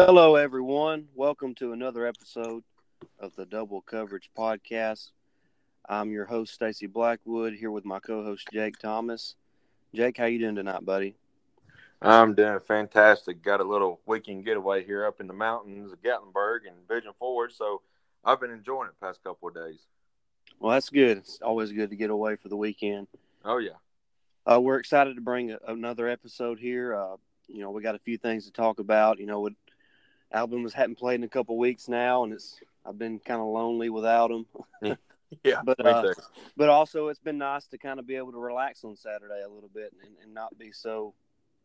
Hello, everyone. Welcome to another episode of the Double Coverage Podcast. I'm your host, Stacy Blackwood, here with my co-host Jake Thomas. Jake, how you doing tonight, buddy? I'm doing fantastic. Got a little weekend getaway here up in the mountains of Gatlinburg and Pigeon Forge, so I've been enjoying it past couple of days. Well, that's good. It's always good to get away for the weekend. Oh yeah. Uh, we're excited to bring a, another episode here. Uh, you know, we got a few things to talk about. You know, Alabama's hadn't played in a couple weeks now, and it's I've been kind of lonely without them. yeah, but uh, but also it's been nice to kind of be able to relax on Saturday a little bit and, and not be so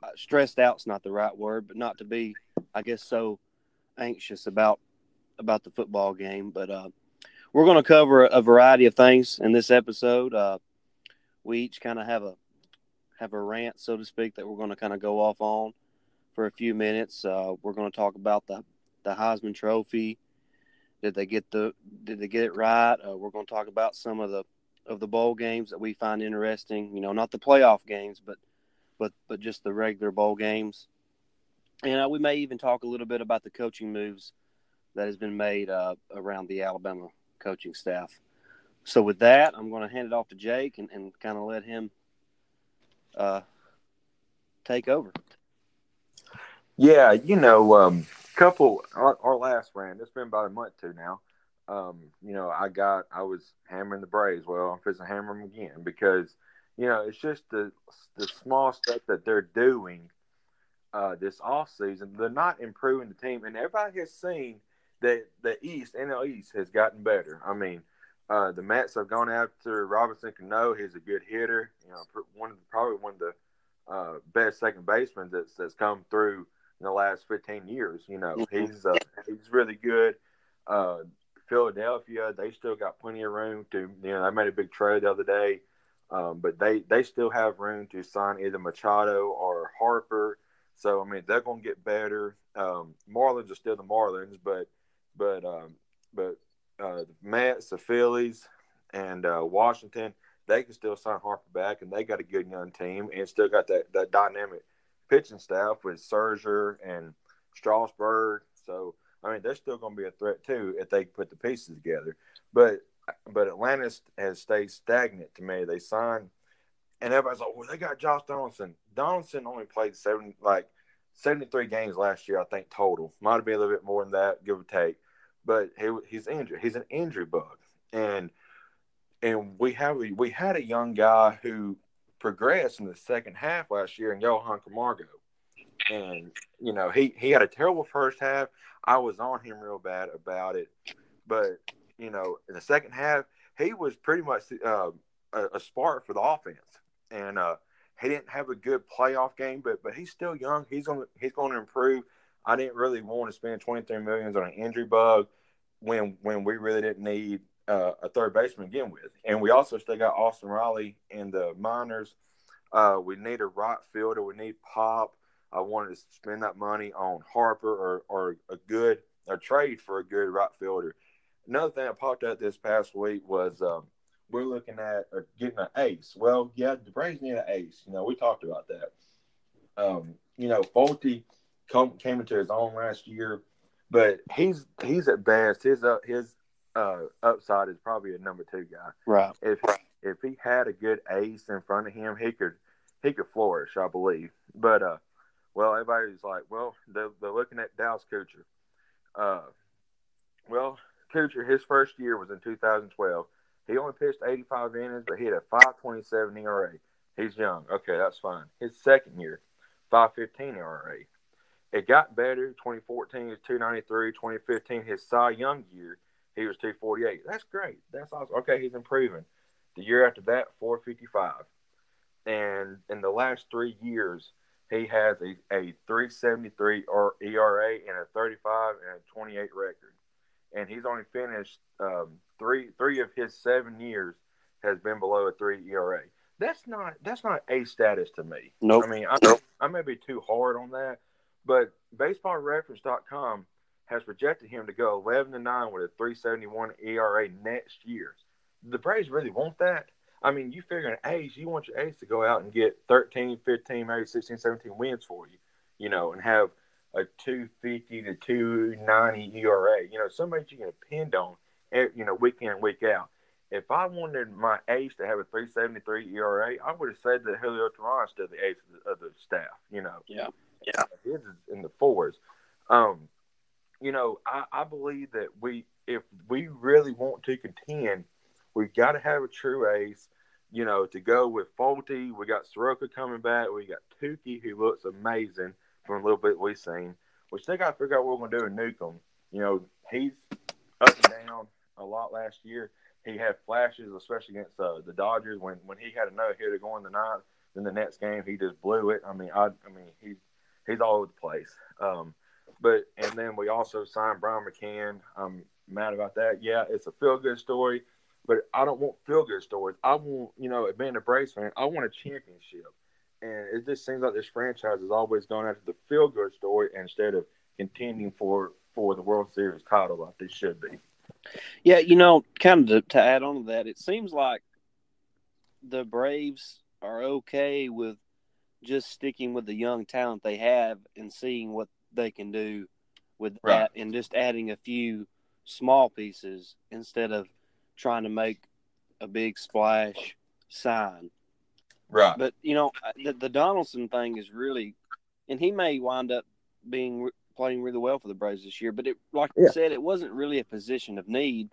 uh, stressed out's not the right word, but not to be, I guess, so anxious about about the football game. But uh, we're going to cover a variety of things in this episode. Uh, we each kind of have a have a rant, so to speak, that we're going to kind of go off on for a few minutes. Uh, we're going to talk about the the Heisman Trophy. Did they get the Did they get it right? Uh, we're going to talk about some of the of the bowl games that we find interesting. You know, not the playoff games, but but but just the regular bowl games. And uh, we may even talk a little bit about the coaching moves that has been made uh, around the Alabama coaching staff. So with that, I'm going to hand it off to Jake and, and kind of let him uh, take over. Yeah, you know, um, couple our, our last rant. It's been about a month to now. Um, you know, I got I was hammering the Braves. Well, I'm fixing to hammer them again because you know it's just the the small stuff that they're doing uh, this off season. They're not improving the team, and everybody has seen that the East NL East has gotten better. I mean, uh, the Mets have gone after Robinson Cano. He's a good hitter. You know, one of the, probably one of the uh, best second basemen that's that's come through in the last 15 years. You know, mm-hmm. he's uh, he's really good. Uh, Philadelphia, they still got plenty of room to. You know, they made a big trade the other day, um, but they they still have room to sign either Machado or Harper. So I mean, they're going to get better. Um, Marlins are still the Marlins, but but um, but uh, the Mets, the Phillies, and uh, Washington, they can still sign Harper back, and they got a good young team, and still got that that dynamic pitching staff with Scherzer and Strasburg. So I mean, they're still going to be a threat too if they put the pieces together. But but Atlanta has stayed stagnant to me. They signed, and everybody's like, "Well, they got Josh Donaldson." Donaldson only played seven like seventy three games last year, I think total. Might have been a little bit more than that, give or take. But he, he's injured. He's an injury bug, and and we have we had a young guy who progressed in the second half last year in Johan Camargo. And, you know, he, he had a terrible first half. I was on him real bad about it. But, you know, in the second half, he was pretty much uh, a, a, spark for the offense. And uh, he didn't have a good playoff game, but but he's still young. He's going he's going to improve. I didn't really want to spend 23 millions on an injury bug when when we really didn't need uh, a third baseman again with. And we also still got Austin Riley in the minors. Uh, we need a right fielder. We need pop. I wanted to spend that money on Harper or, or a good a trade for a good right fielder. Another thing that popped up this past week was um, we're looking at uh, getting an ace. Well, yeah, the Braves need an ace. You know, we talked about that. Um, you know, Folty come, came into his own last year, but he's he's at best his uh, his uh, upside is probably a number two guy. Right. If if he had a good ace in front of him, he could he could flourish, I believe. But uh, well, everybody's like, well, they're, they're looking at Dallas Keuchel. Uh, well, Keuchel, his first year was in 2012. He only pitched 85 innings, but he had a 5.27 ERA. He's young. Okay, that's fine. His second year, 5.15 ERA. It got better. 2014 is 293. 2015, his Cy Young year, he was 248. That's great. That's awesome. Okay, he's improving. The year after that, 455. And in the last three years, he has a, a 373 or ERA and a 35 and a 28 record. And he's only finished um, three three of his seven years has been below a three ERA. That's not that's not a status to me. No, nope. I mean I. I may be too hard on that, but BaseballReference.com has projected him to go 11 to 9 with a 371 ERA next year. The Braves really want that. I mean, you figure an ace, you want your ace to go out and get 13, 15, maybe 16, 17 wins for you, you know, and have a 250 to 290 ERA. You know, somebody you can depend on, eh, you know, week in, and week out. If I wanted my ace to have a 373 ERA, I would have said that Julio Teheran's still the ace of the, of the staff, you know. Yeah. Yeah. His is in the fours. Um, you know, I, I believe that we, if we really want to contend, we've got to have a true ace. You know, to go with Folty, we got Soroka coming back. We got Touki, who looks amazing from a little bit we've seen. We still got to figure out what we're going to do in Newcomb. You know, he's up and down a lot last year. He had flashes, especially against uh, the Dodgers when when he had another hitter going the ninth. Then the next game he just blew it. I mean, I I mean he's he's all over the place. Um, but and then we also signed Brian McCann. I'm mad about that. Yeah, it's a feel good story, but I don't want feel good stories. I want you know, being a Braves fan, I want a championship. And it just seems like this franchise is always going after the feel good story instead of contending for for the World Series title like they should be. Yeah, you know, kind of to, to add on to that, it seems like the Braves are okay with just sticking with the young talent they have and seeing what they can do with Right. that and just adding a few small pieces instead of trying to make a big splash sign. Right. But you know, the, the Donaldson thing is really, and he may wind up being playing really well for the Braves this year. But it, like Yeah. you said, it wasn't really a position of need,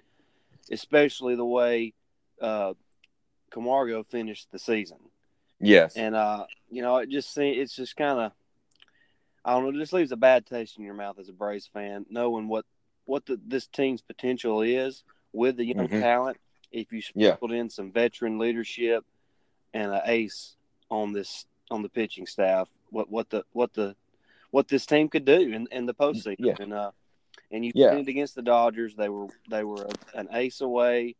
especially the way uh, Camargo finished the season. Yes. And uh, you know, it just se- it's just kind of, I don't know, it just leaves a bad taste in your mouth as a Braves fan, knowing what what the, this team's potential is with the young Mhm. talent. If you Yeah. sprinkled in some veteran leadership and an ace on this on the pitching staff, what what the what the what this team could do in, in the postseason. Yeah. And uh, and you Yeah. against the Dodgers. They were they were a, an ace away,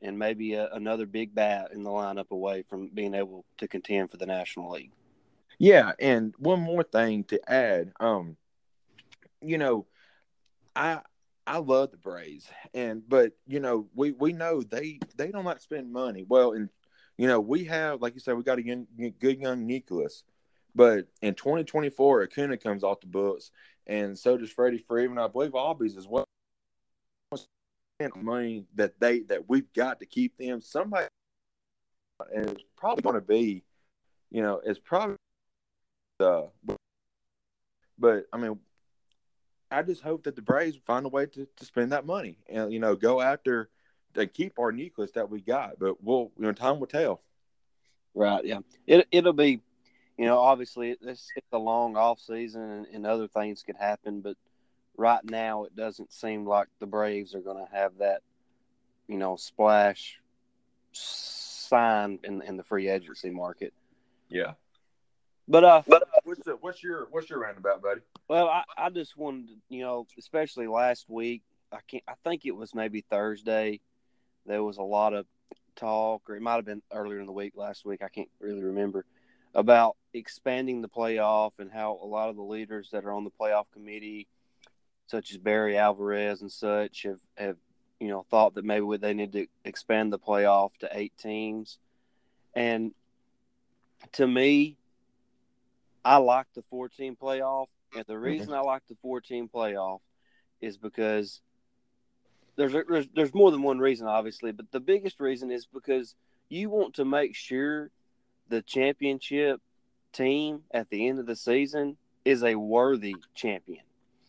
and maybe a, another big bat in the lineup away from being able to contend for the National League. Yeah, and one more thing to add, um, you know, I I love the Braves, and but you know we we know they they don't like spend money. Well, and you know we have like you said we got a young, good young Nicholas, but in 2024 Acuna comes off the books, and so does Freddie Freeman. I believe Albies as well. Money that they that we've got to keep them. Somebody, and it's probably going to be, you know, it's probably uh, but I mean, I just hope that the Braves find a way to, to spend that money and you know go after and keep our nucleus that we got. But we'll you know time will tell. Right. Yeah. It it'll be, you know, obviously it's it's a long off season and, and other things could happen, but right now it doesn't seem like the Braves are going to have that, you know, splash sign in in the free agency market. Yeah. But uh, What's the, what's your what's your roundabout, buddy? well, I, I just wanted, to, you know, especially last week. I can't. I think it was maybe Thursday. There was a lot of talk, or it might have been earlier in the week last week. I can't really remember about expanding the playoff and how a lot of the leaders that are on the playoff committee, such as Barry Alvarez and such, have have you know thought that maybe they need to expand the playoff to eight teams. And to me, I like the four team playoff. And the reason I like the four team playoff is because there's, there's there's more than one reason, obviously, but the biggest reason is because you want to make sure the championship team at the end of the season is a worthy champion.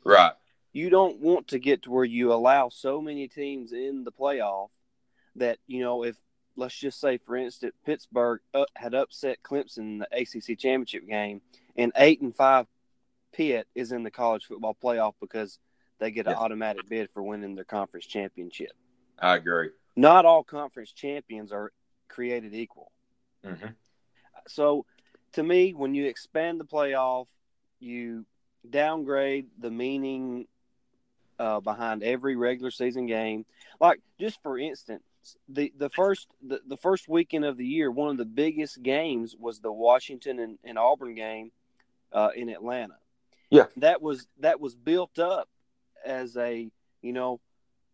Right. You don't want to get to where you allow so many teams in the playoff that you know if let's just say for instance Pittsburgh uh, had upset Clemson in the ACC championship game and eight and five Pitt is in the college football playoff because they get an Yeah. automatic bid for winning their conference championship. I agree. Not all conference champions are created equal. Mm-hmm. So, to me, when you expand the playoff, you downgrade the meaning uh, behind every regular season game. Like, just for instance, the the first the, the first weekend of the year, one of the biggest games was the Washington and, and Auburn game uh, in Atlanta. Yeah. that was that was built up as a you know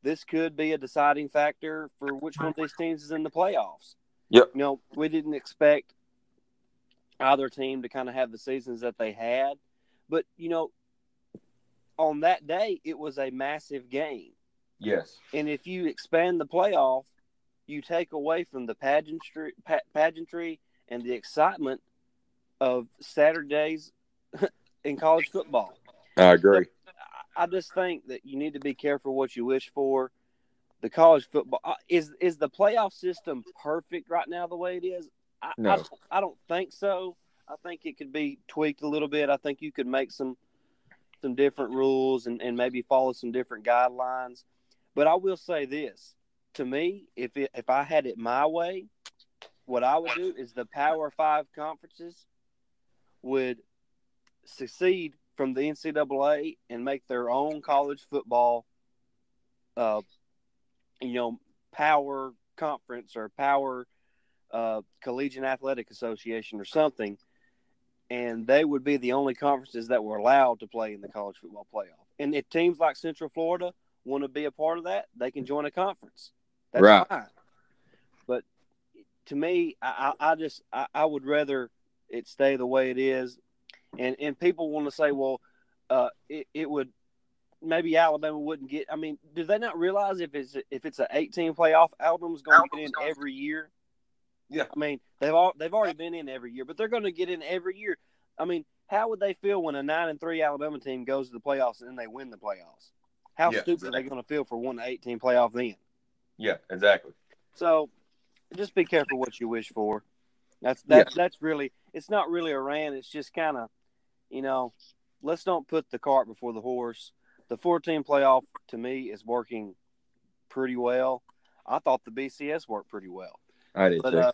this could be a deciding factor for which one of these teams is in the playoffs. Yep. You know, we didn't expect either team to kind of have the seasons that they had, but you know, on that day, it was a massive game. Yes. And if you expand the playoff, you take away from the pageantry, pa- pageantry and the excitement of Saturdays in college football. I agree. I just think that you need to be careful what you wish for. The college football uh, is is the playoff system perfect right now the way it is. I, No. I, don't- I don't think so. I think it could be tweaked a little bit. I think you could make some some different rules and, and maybe follow some different guidelines. But I will say this: to me, if it, if I had it my way, what I would do is the Power Five conferences would succeed from the NCAA and make their own college football, uh, you know, power conference or power uh, collegiate athletic association or something, and they would be the only conferences that were allowed to play in the college football playoff. And if teams like Central Florida want to be a part of that, they can join a conference. That's Right. fine. But to me, I, I I just I, I would rather it stay the way it is. And and people want to say, well, uh, it, it would maybe Alabama wouldn't get. I mean, do they not realize if it's if it's an 18 playoff, Alabama's going to get in every year? Yeah. I mean, they've all they've already been in every year, but they're going to get in every year. I mean, how would they feel when a nine and three Alabama team goes to the playoffs and then they win the playoffs? How Yeah, stupid are they going to feel for one to 18 playoff then? Yeah, exactly. So, just be careful what you wish for. That's that's that's really it's not really a rant. It's just kind of, you know, let's don't put the cart before the horse. The 14 playoff to me is working pretty well. I thought the BCS worked pretty well, I did but too. uh,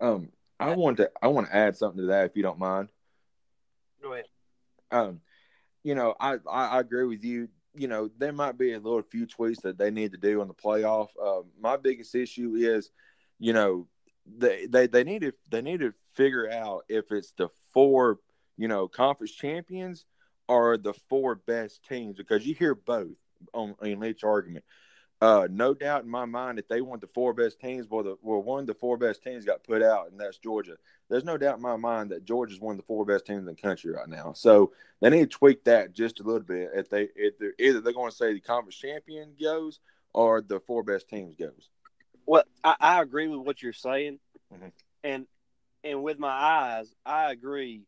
um, I want to I want to add something to that if you don't mind. go ahead. Um, you know, I, I I agree with you. You know, there might be a little few tweaks that they need to do on the playoff. Um, my biggest issue is, you know, they they they need to they need to figure out if it's the four you know conference champions are the four best teams because you hear both on in each argument. Uh, no doubt in my mind, that they want the four best teams, well, the well one of the four best teams got put out, and that's Georgia. There's no doubt in my mind that Georgia's one of the four best teams in the country right now. So they need to tweak that just a little bit. If they if they're either they're going to say the conference champion goes or the four best teams goes. Well, I, I agree with what you're saying, Mhm. and and with my eyes, I agree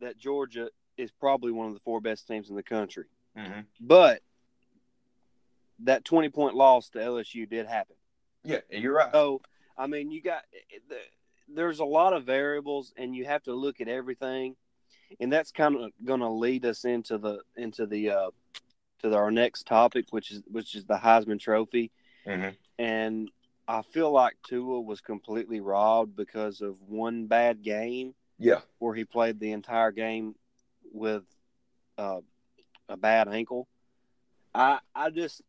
that Georgia is probably one of the four best teams in the country. Mm-hmm. But that 20 point loss to LSU did happen. Yeah, you're right. So, I mean, you got there's a lot of variables, and you have to look at everything, and that's kind of going to lead us into the into the uh, to the, our next topic, which is which is the Heisman Trophy, Mhm. and I feel like Tua was completely robbed because of one bad game Yeah, where he played the entire game with uh, a bad ankle. I I just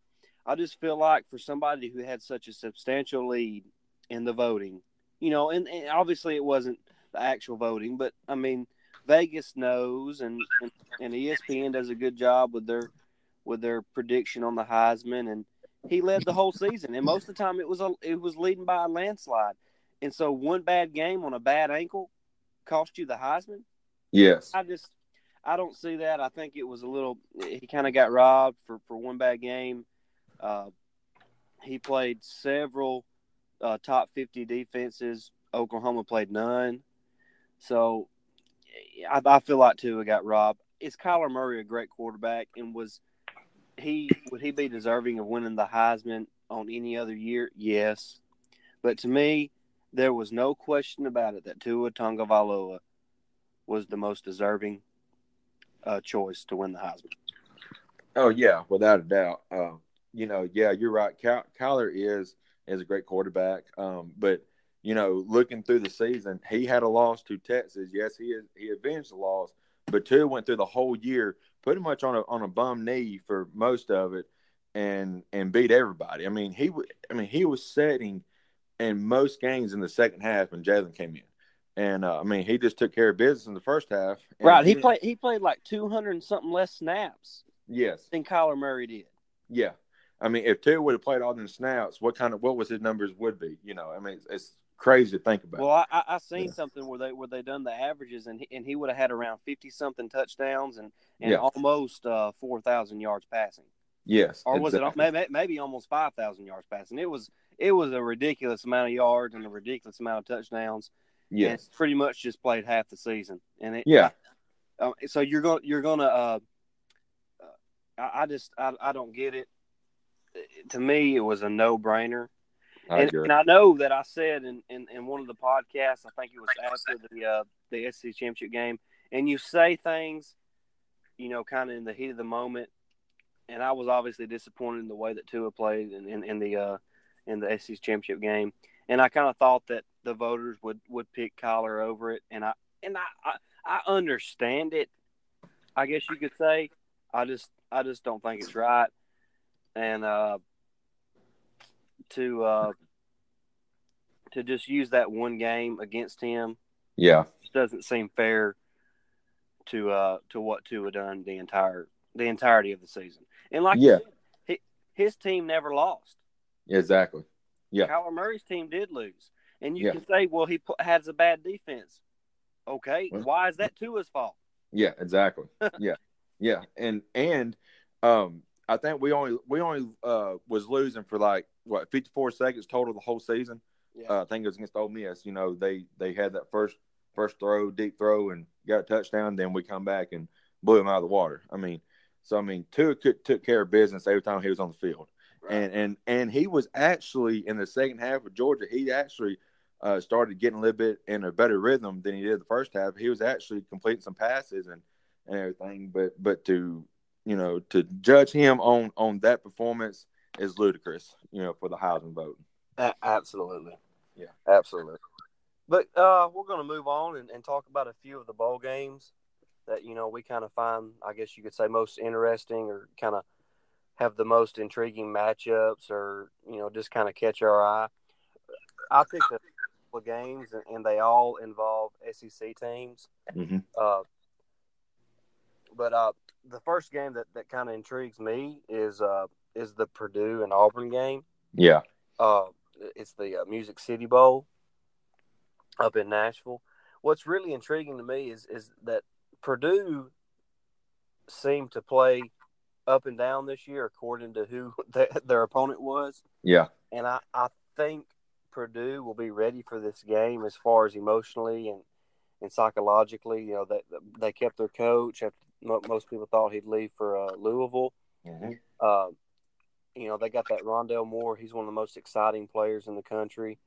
I just feel like for somebody who had such a substantial lead in the voting, you know, and, and obviously it wasn't the actual voting, but I mean Vegas knows and, and and ESPN does a good job with their with their prediction on the Heisman and he led the whole season and most of the time it was a it was leading by a landslide. And so one bad game on a bad ankle cost you the Heisman. yes, I just I don't see that. I think it was a little he kind of got robbed for for one bad game. Uh, he played several uh, top 50 defenses. Oklahoma played none. So I, I feel like Tua got robbed. Is Kyler Murray a great quarterback and was he would he be deserving of winning the Heisman on any other year? Yes. But to me, there was no question about it that Tua Tagovailoa was the most deserving uh, choice to win the Heisman. Oh yeah, without a doubt. Uh, you know, yeah, you're right. Ky- Kyler is is a great quarterback. Um, but you know, looking through the season, he had a loss to Texas. Yes, he is, he avenged the loss, but Tua went through the whole year pretty much on a on a bum knee for most of it, and and beat everybody. I mean, he w- I mean he was setting in most games in the second half when Jalen came in. And uh, I mean, he just took care of business in the first half. Right. He played he played like two hundred and something less snaps Yes. than Kyler Murray did. Yeah, I mean, if Tua would have played all them snaps, what kind of what was his numbers would be? You know, I mean, it's, it's crazy to think about. Well, I, I, I seen yeah. something where they where they done the averages, and he, and he would have had around fifty something touchdowns and and yeah. almost uh, four thousand yards passing. Yes, or was exactly. it maybe, maybe almost five thousand yards passing? It was it was a ridiculous amount of yards and a ridiculous amount of touchdowns. Yes, pretty much just played half the season, and it, yeah. Uh, so you're gonna you're going to. Uh, I, I just I, I don't get it. To me, it was a no brainer. And, and, I know that I said in, in, in, one of the podcasts, I think it was after the uh, the SEC championship game, and you say things, you know, kind of in the heat of the moment. And I was obviously disappointed in the way that Tua played in, in, in the uh, in the SEC championship game, and I kind of thought that the voters would, would pick Kyler over it, and I and I, I I understand it. I guess you could say. I just I just don't think it's right, and uh, to uh, to just use that one game against him, yeah, doesn't seem fair to uh to what Tua done the entire the entirety of the season. And like yeah, said, his team never lost. Exactly. Yeah. Kyler Murray's team did lose, and you yeah. can say, well, he has a bad defense. Okay, well, why is that Tua's fault? Yeah, exactly. yeah, yeah, and and um, I think we only we only uh was losing for like what fifty four seconds total the whole season. Yeah. Uh, I think it was against Ole Miss. You know, they they had that first first throw, deep throw, and got a touchdown. Then we come back and blew him out of the water. I mean, so I mean, Tua took care of business every time he was on the field, right. and and and he was actually in the second half of Georgia. He actually uh, started getting a little bit in a better rhythm than he did the first half. He was actually completing some passes and and everything. But but to you know to judge him on on that performance is ludicrous. You know, for the Heisman vote. absolutely. Yeah. Absolutely. But uh, we're going to move on and, and talk about a few of the bowl games that you know we kind of find, I guess you could say, most interesting or kind of have the most intriguing matchups, or you know just kind of catch our eye. I think a couple of games, and they all involve SEC teams. Mm-hmm. Uh, but uh, the first game that, that kind of intrigues me is uh, is the Purdue and Auburn game. Yeah. Uh, it's the uh, Music City Bowl up in Nashville. What's really intriguing to me is is that Purdue seemed to play up and down this year according to who the, their opponent was. Yeah. And I, I think Purdue will be ready for this game as far as emotionally and, and psychologically. You know, that they, they kept their coach. After most people thought he'd leave for uh, Louisville. Mm-hmm. Uh, you know, they got that Rondale Moore. He's one of the most exciting players in the country.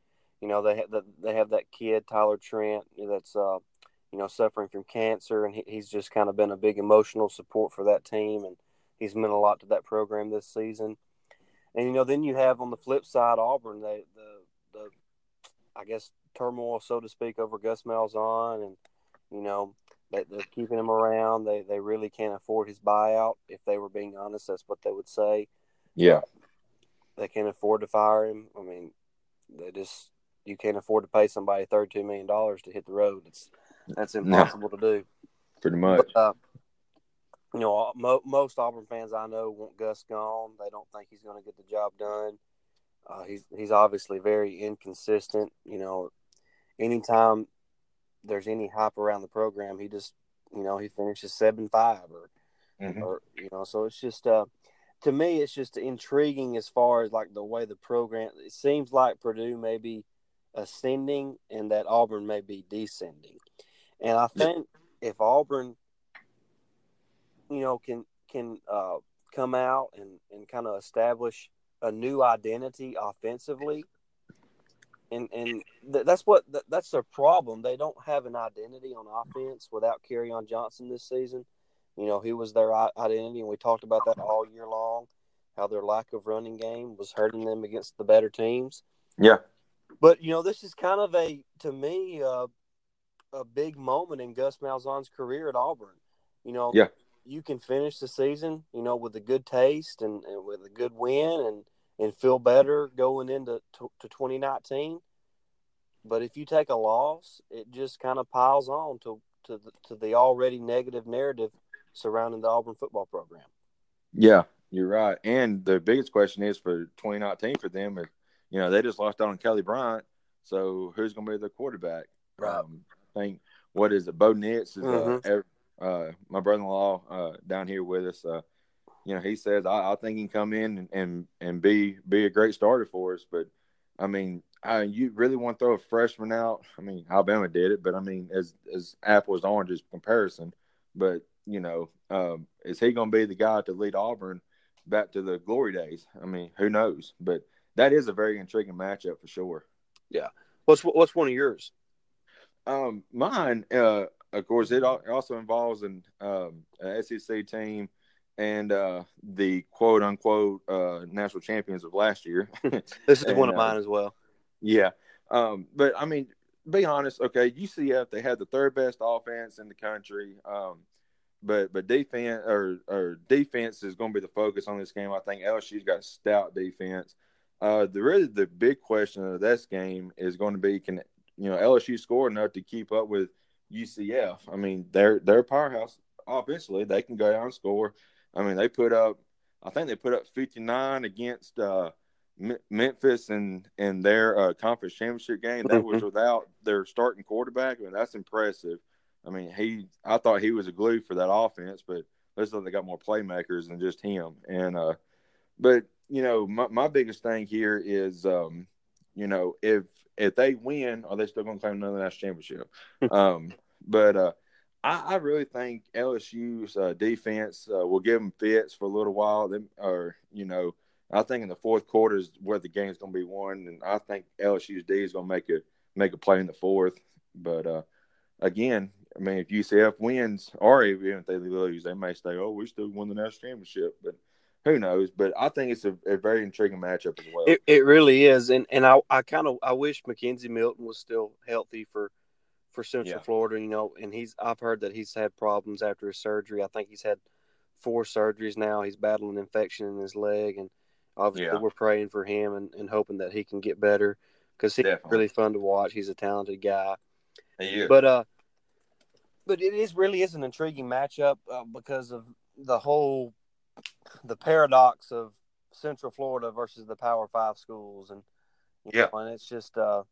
You know, they have the, they have that kid Tyler Trent that's uh, you know suffering from cancer, and he, he's just kind of been a big emotional support for that team, and he's meant a lot to that program this season. And you know, then you have on the flip side Auburn, they, the the I guess turmoil, so to speak, over Gus Malzahn, and you know they, they're keeping him around. They they really can't afford his buyout. If they were being honest, that's what they would say. Yeah, they can't afford to fire him. I mean, they just you can't afford to pay somebody thirty two million dollars to hit the road. It's that's impossible no, to do. Pretty much. But, uh, you know, mo- most Auburn fans I know want Gus gone. They don't think he's going to get the job done. Uh, he's he's obviously very inconsistent. You know, anytime there's any hype around the program, he just you know he finishes seven five or mm-hmm. or you know. So it's just uh, to me, it's just intriguing as far as like the way the program. It seems like Purdue may be ascending and that Auburn may be descending. And I think if Auburn, you know, can can uh, come out and, and kind of establish a new identity offensively, and and th- that's what th- that's their problem. They don't have an identity on offense without Kerryon Johnson this season. You know, he was their identity, and we talked about that all year long. How their lack of running game was hurting them against the better teams. Yeah, but you know, this is kind of a to me uh, a big moment in Gus Malzahn's career at Auburn. You know, yeah. you can finish the season, you know, with a good taste and, and with a good win and and feel better going into to, to 2019. But if you take a loss, it just kind of piles on to to the, to the already negative narrative surrounding the Auburn football program. Yeah, you're right. And the biggest question is for 2019 for them is, you know, they just lost out on Kelly Bryant, So who's going to be their quarterback? Right. Um, think what is it? Bo Nix is Mhm. uh, uh, my brother-in-law uh, down here with us. Uh, you know, he says I, I think he can come in and, and and be be a great starter for us. But I mean, I, you really want to throw a freshman out? I mean, Alabama did it, but I mean, as as apples to oranges comparison. But you know, um, is he going to be the guy to lead Auburn back to the glory days? I mean, who knows? But that is a very intriguing matchup for sure. Yeah. What's what's one of yours? Um, mine, uh, of course, it also involves an um, a SEC team and uh, the quote unquote uh, national champions of last year. This is And, one of uh, mine as well. yeah, um, but I mean, be honest. Okay, UCF they had the third best offense in the country. Um, but but defense or or defense is going to be the focus on this game. I think LSU's got stout defense. Uh, the really the big question of this game is going to be can you know LSU score enough to keep up with UCF? I mean they're they're powerhouse offensively. They can go down and score. I mean they put up I think they put up 59 against uh, M- Memphis in in their uh, conference championship game. That was without their starting quarterback. I mean that's impressive. I mean, he I thought he was a glue for that offense, but looks like they got more playmakers than just him. And uh but you know, my, my biggest thing here is um, you know, if if they win, are they still gonna claim another national championship? um, but uh I, I really think LSU's uh, defense uh, will give them fits for a little while. Them, or you know, I think in the fourth quarter is where the game's going to be won, and I think LSU's D is going to make a make a play in the fourth. But uh, again, I mean, if UCF wins, or even if they lose, they may say, "Oh, we still won the national championship." But who knows? But I think it's a, a very intriguing matchup as well. It it really is, and and I I kind of I wish McKenzie Milton was still healthy for for Central Yeah. Florida. You know, and he's I've heard that he's had problems after his surgery. I think he's had four surgeries now. He's battling infection in his leg, and obviously Yeah. we're praying for him and, and hoping that he can get better because he's Definitely. really fun to watch. He's a talented guy. yeah, But uh, but it is really is an intriguing matchup uh, because of the whole the paradox of Central Florida versus the Power Five schools, and you Yeah. know, and it's just uh,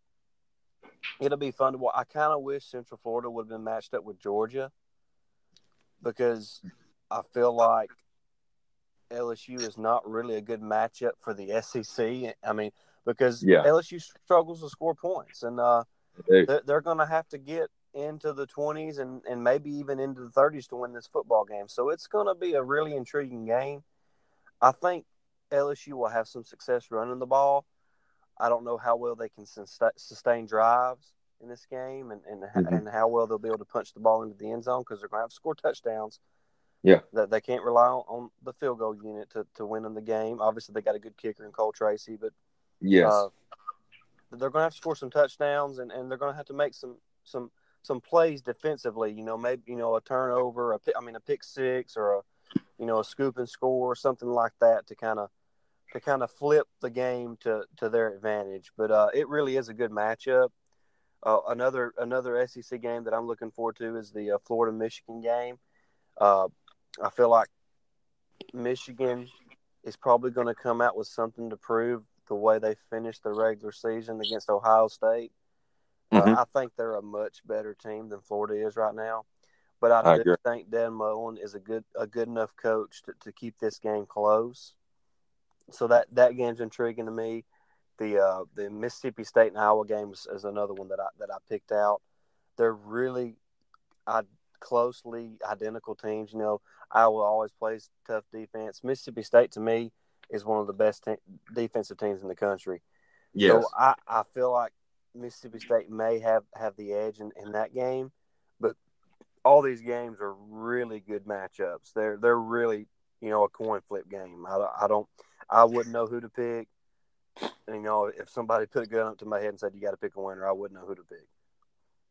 it'll be fun to watch. I kind of wish Central Florida would have been matched up with Georgia because I feel like LSU is not really a good matchup for the SEC. I mean, because Yeah. LSU struggles to score points, and uh, they're, they're going to have to get into the 20s and, and maybe even into the 30s to win this football game. So it's going to be a really intriguing game. I think LSU will have some success running the ball. I don't know how well they can sustain drives in this game and, and, Mhm. and how well they'll be able to punch the ball into the end zone because they're going to have to score touchdowns. Yeah. That they can't rely on, on the field goal unit to, to win in the game. Obviously, they got a good kicker in Cole Tracy, but yes, uh, they're going to have to score some touchdowns, and, and they're going to have to make some some some plays defensively. You know, maybe you know a turnover, a I mean a pick six, or a you know a scoop and score, or something like that to kind of to kind of flip the game to to their advantage. But uh, it really is a good matchup. Uh, another another SEC game that I'm looking forward to is the uh, Florida Michigan game. Uh, I feel like Michigan is probably going to come out with something to prove the way they finished the regular season against Ohio State. Mhm. Uh, I think they're a much better team than Florida is right now. But I, I do think Dan Mullen is a good a good enough coach to, to keep this game close. So that that game's intriguing to me. The uh, the Mississippi State and Iowa game is, is another one that I that I picked out. They're really I, closely identical teams. You know, Iowa always plays tough defense. Mississippi State to me is one of the best te- defensive teams in the country. yes, So I, I feel like Mississippi State may have, have the edge in, in that game, but all these games are really good matchups. They're they're really you know a coin flip game. I, I don't I wouldn't know who to pick. And, you know, if somebody put a gun up to my head and said you got to pick a winner, I wouldn't know who to pick.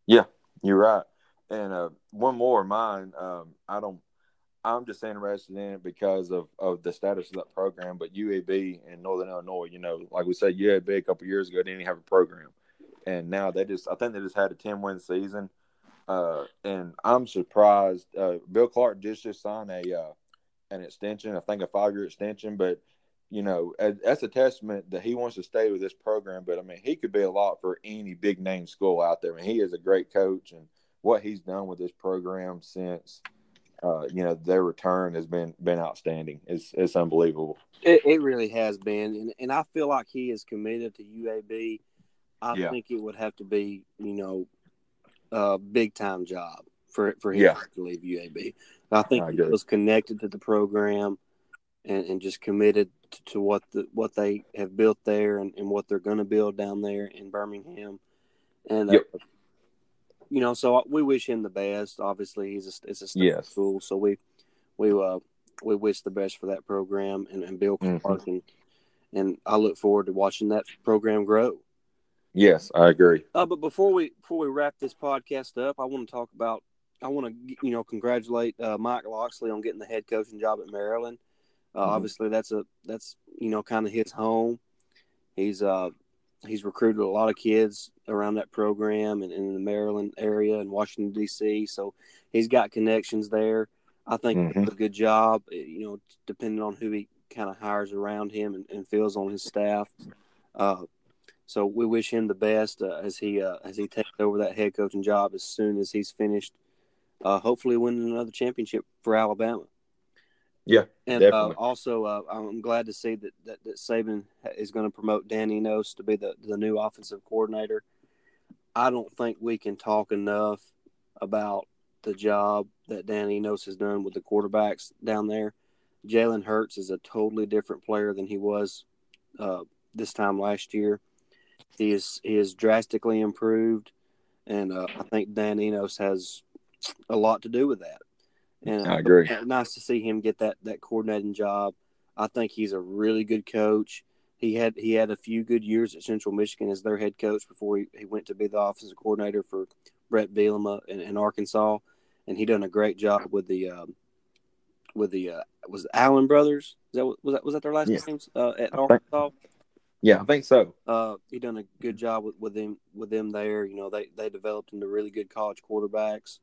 Yeah, you're right. And uh, one more mine. Um, I don't. I'm just interested in it because of, of the status of that program. But UAB in Northern Illinois, you know, like we said, UAB a couple years ago didn't have a program, and now they just. I think they just had a 10 win season. Uh, and I'm surprised. Uh, Bill Clark just just signed a uh, an extension. I think a five year extension, but you know, that's a testament that he wants to stay with this program. But I mean, he could be a lot for any big name school out there. I mean, he is a great coach, and what he's done with this program since, uh, you know, their return has been been outstanding. It's it's unbelievable. It, it really has been, and, and I feel like he is committed to UAB. I yeah. think it would have to be, you know, a big time job for for him yeah. to leave UAB. I think I he was connected to the program and, and just committed to, to, what the what they have built there and, and what they're going to build down there in Birmingham. And uh, yep. uh, you know, so we wish him the best. Obviously, he's a, it's a state yes. school, so we we uh we wish the best for that program and, and Bill Clark mm-hmm. and and I look forward to watching that program grow. Yes, I agree. Uh, but before we before we wrap this podcast up, I want to talk about I want to you know congratulate uh, Mike Locksley on getting the head coaching job at Maryland. Uh, mm-hmm. Obviously, that's a that's you know kind of his home. He's uh he's recruited a lot of kids around that program and in the Maryland area and Washington D.C. So he's got connections there. I think mm-hmm. a good job. Eh, you know, depending on who he kind of hires around him and, and feels on his staff. Uh, so we wish him the best uh, as he uh, as he takes over that head coaching job as soon as he's finished. Uh, hopefully, winning another championship for Alabama. Yeah, and uh, also uh, I'm glad to see that that, that Saban is going to promote Dan Enos to be the the new offensive coordinator. I don't think we can talk enough about the job that Dan Enos has done with the quarterbacks down there. Jalen Hurts is a totally different player than he was uh, this time last year. He is he is drastically improved, and uh, I think Dan Enos has a lot to do with that. And I agree. Nice to see him get that that coordinating job. I think he's a really good coach. He had he had a few good years at Central Michigan as their head coach before he, he went to be the offensive coordinator for Bret Bielema in, in Arkansas, and he done a great job with the um, with the uh, was Allen brothers. Is that was that was that their last yeah. names uh, at Arkansas? Yeah, I think so. Uh, he done a good job with, with them with them there. You know, they they developed into really good college quarterbacks.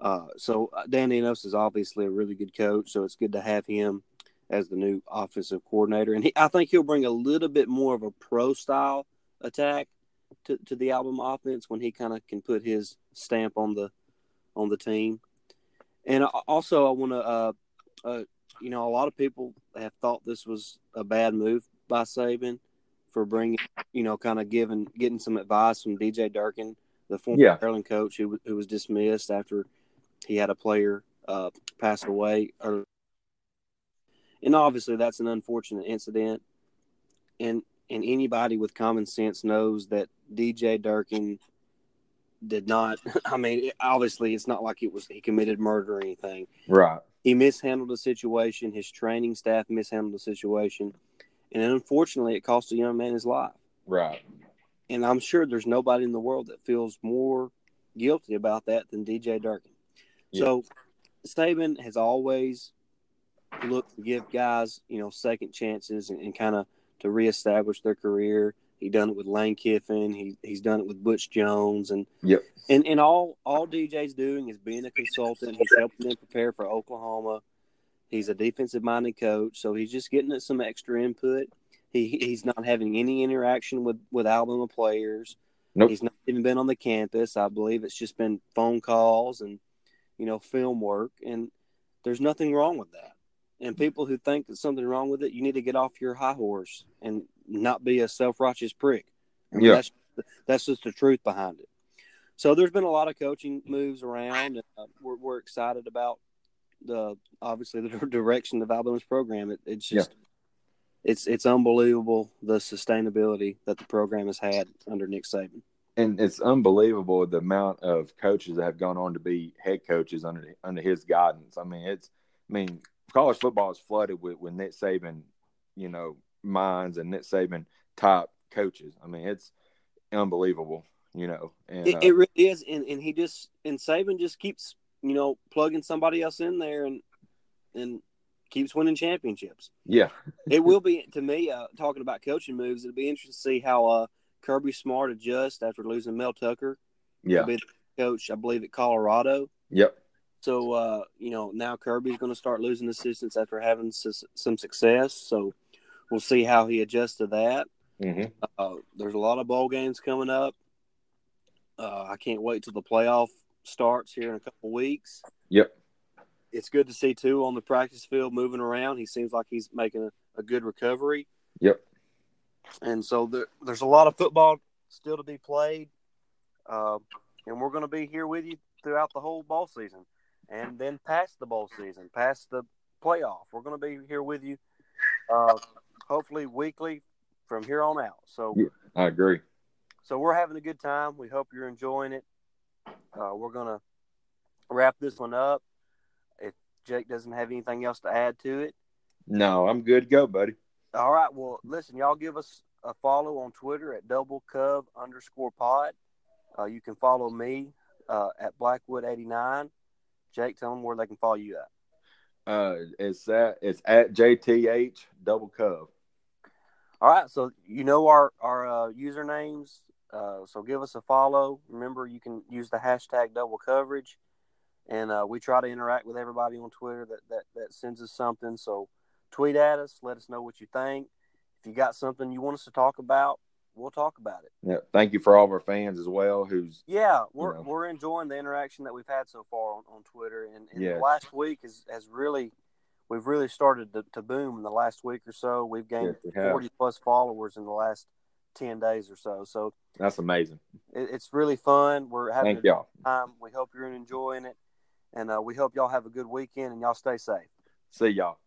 Uh, so uh, Dan Enos is obviously a really good coach, so it's good to have him as the new offensive coordinator. And he, I think he'll bring a little bit more of a pro style attack to, to the Alabama offense when he kind of can put his stamp on the on the team. And also, I want to, uh, uh, you know, a lot of people have thought this was a bad move by Saban for bringing, you know, kind of giving getting some advice from DJ Durkin, the former yeah. Maryland coach who who was dismissed after he had a player uh, pass away. Or, and obviously, that's an unfortunate incident. And and anybody with common sense knows that DJ Durkin did not. I mean, obviously, it's not like it was he committed murder or anything. Right. He mishandled the situation. His training staff mishandled the situation, and unfortunately, it cost a young man his life. Right. And I'm sure there's nobody in the world that feels more guilty about that than DJ Durkin. So Saban has always looked to give guys, you know, second chances and, and kind of to reestablish their career. He done it with Lane Kiffin. He he's done it with Butch Jones, and yep. And and all all DJ's doing is being a consultant. He's helping them prepare for Oklahoma. He's a defensive minded coach, so he's just getting some extra input. He he's not having any interaction with with Alabama players. Nope. He's not even been on the campus. I believe it's just been phone calls and you know, film work, and there's nothing wrong with that. And people who think there's something wrong with it, you need to get off your high horse and not be a self righteous prick. I mean, yeah, that's, that's just the truth behind it. So there's been a lot of coaching moves around. And, uh, we're, we're excited about the obviously the direction of Alabama's program. It, it's just yeah. it's it's unbelievable the sustainability that the program has had under Nick Saban and it's unbelievable the amount of coaches that have gone on to be head coaches under under his guidance. I mean, it's I mean, college football is flooded with with Nick Saban, you know, minds and Nick Saban top coaches. I mean, it's unbelievable, you know. And, it, uh, it really is, and and he just and Saban just keeps you know plugging somebody else in there and and keeps winning championships. Yeah, it will be to me uh, talking about coaching moves. It'll be interesting to see how. uh Kirby Smart adjusts after losing Mel Tucker. Yeah. coach, I believe, at Colorado. Yep. So, uh, you know, now Kirby's going to start losing assistants after having some success. So we'll see how he adjusts to that. Mm-hmm. Uh, there's a lot of bowl games coming up. Uh, I can't wait till the playoff starts here in a couple weeks. Yep. It's good to see Tua on the practice field moving around. He seems like he's making a, a good recovery. Yep. And so there, there's a lot of football still to be played, uh, and we're going to be here with you throughout the whole bowl season, and then past the bowl season, past the playoff. We're going to be here with you, uh, hopefully weekly from here on out. So Yeah. I agree. so we're having a good time. We hope you're enjoying it. Uh, we're gonna wrap this one up. If Jake doesn't have anything else to add to it, No, I'm good to go, buddy. all right. Well, listen, y'all give us a follow on Twitter at double cub underscore pod. Uh, you can follow me uh, at Blackwood eighty nine. Jake, tell them where they can follow you at. Uh, it's at it's at JTH double cub. All right, so you know our our uh, usernames. Uh, so give us a follow. Remember, you can use the hashtag double coverage, and uh, we try to interact with everybody on Twitter that, that that sends us something. So tweet at us, let us know what you think. If you got something you want us to talk about, we'll talk about it. Yeah. Thank you for all of our fans as well. Who's Yeah, we're know. we're enjoying the interaction that we've had so far on, on Twitter, and, and Yes. last week has, has really we've really started to, to boom in the last week or so. We've gained Yes, we forty plus followers in the last ten days or so. So that's amazing. it, it's really fun. We're having Thank a y'all. time. We hope you're enjoying it, and uh, we hope y'all have a good weekend and y'all stay safe. See y'all.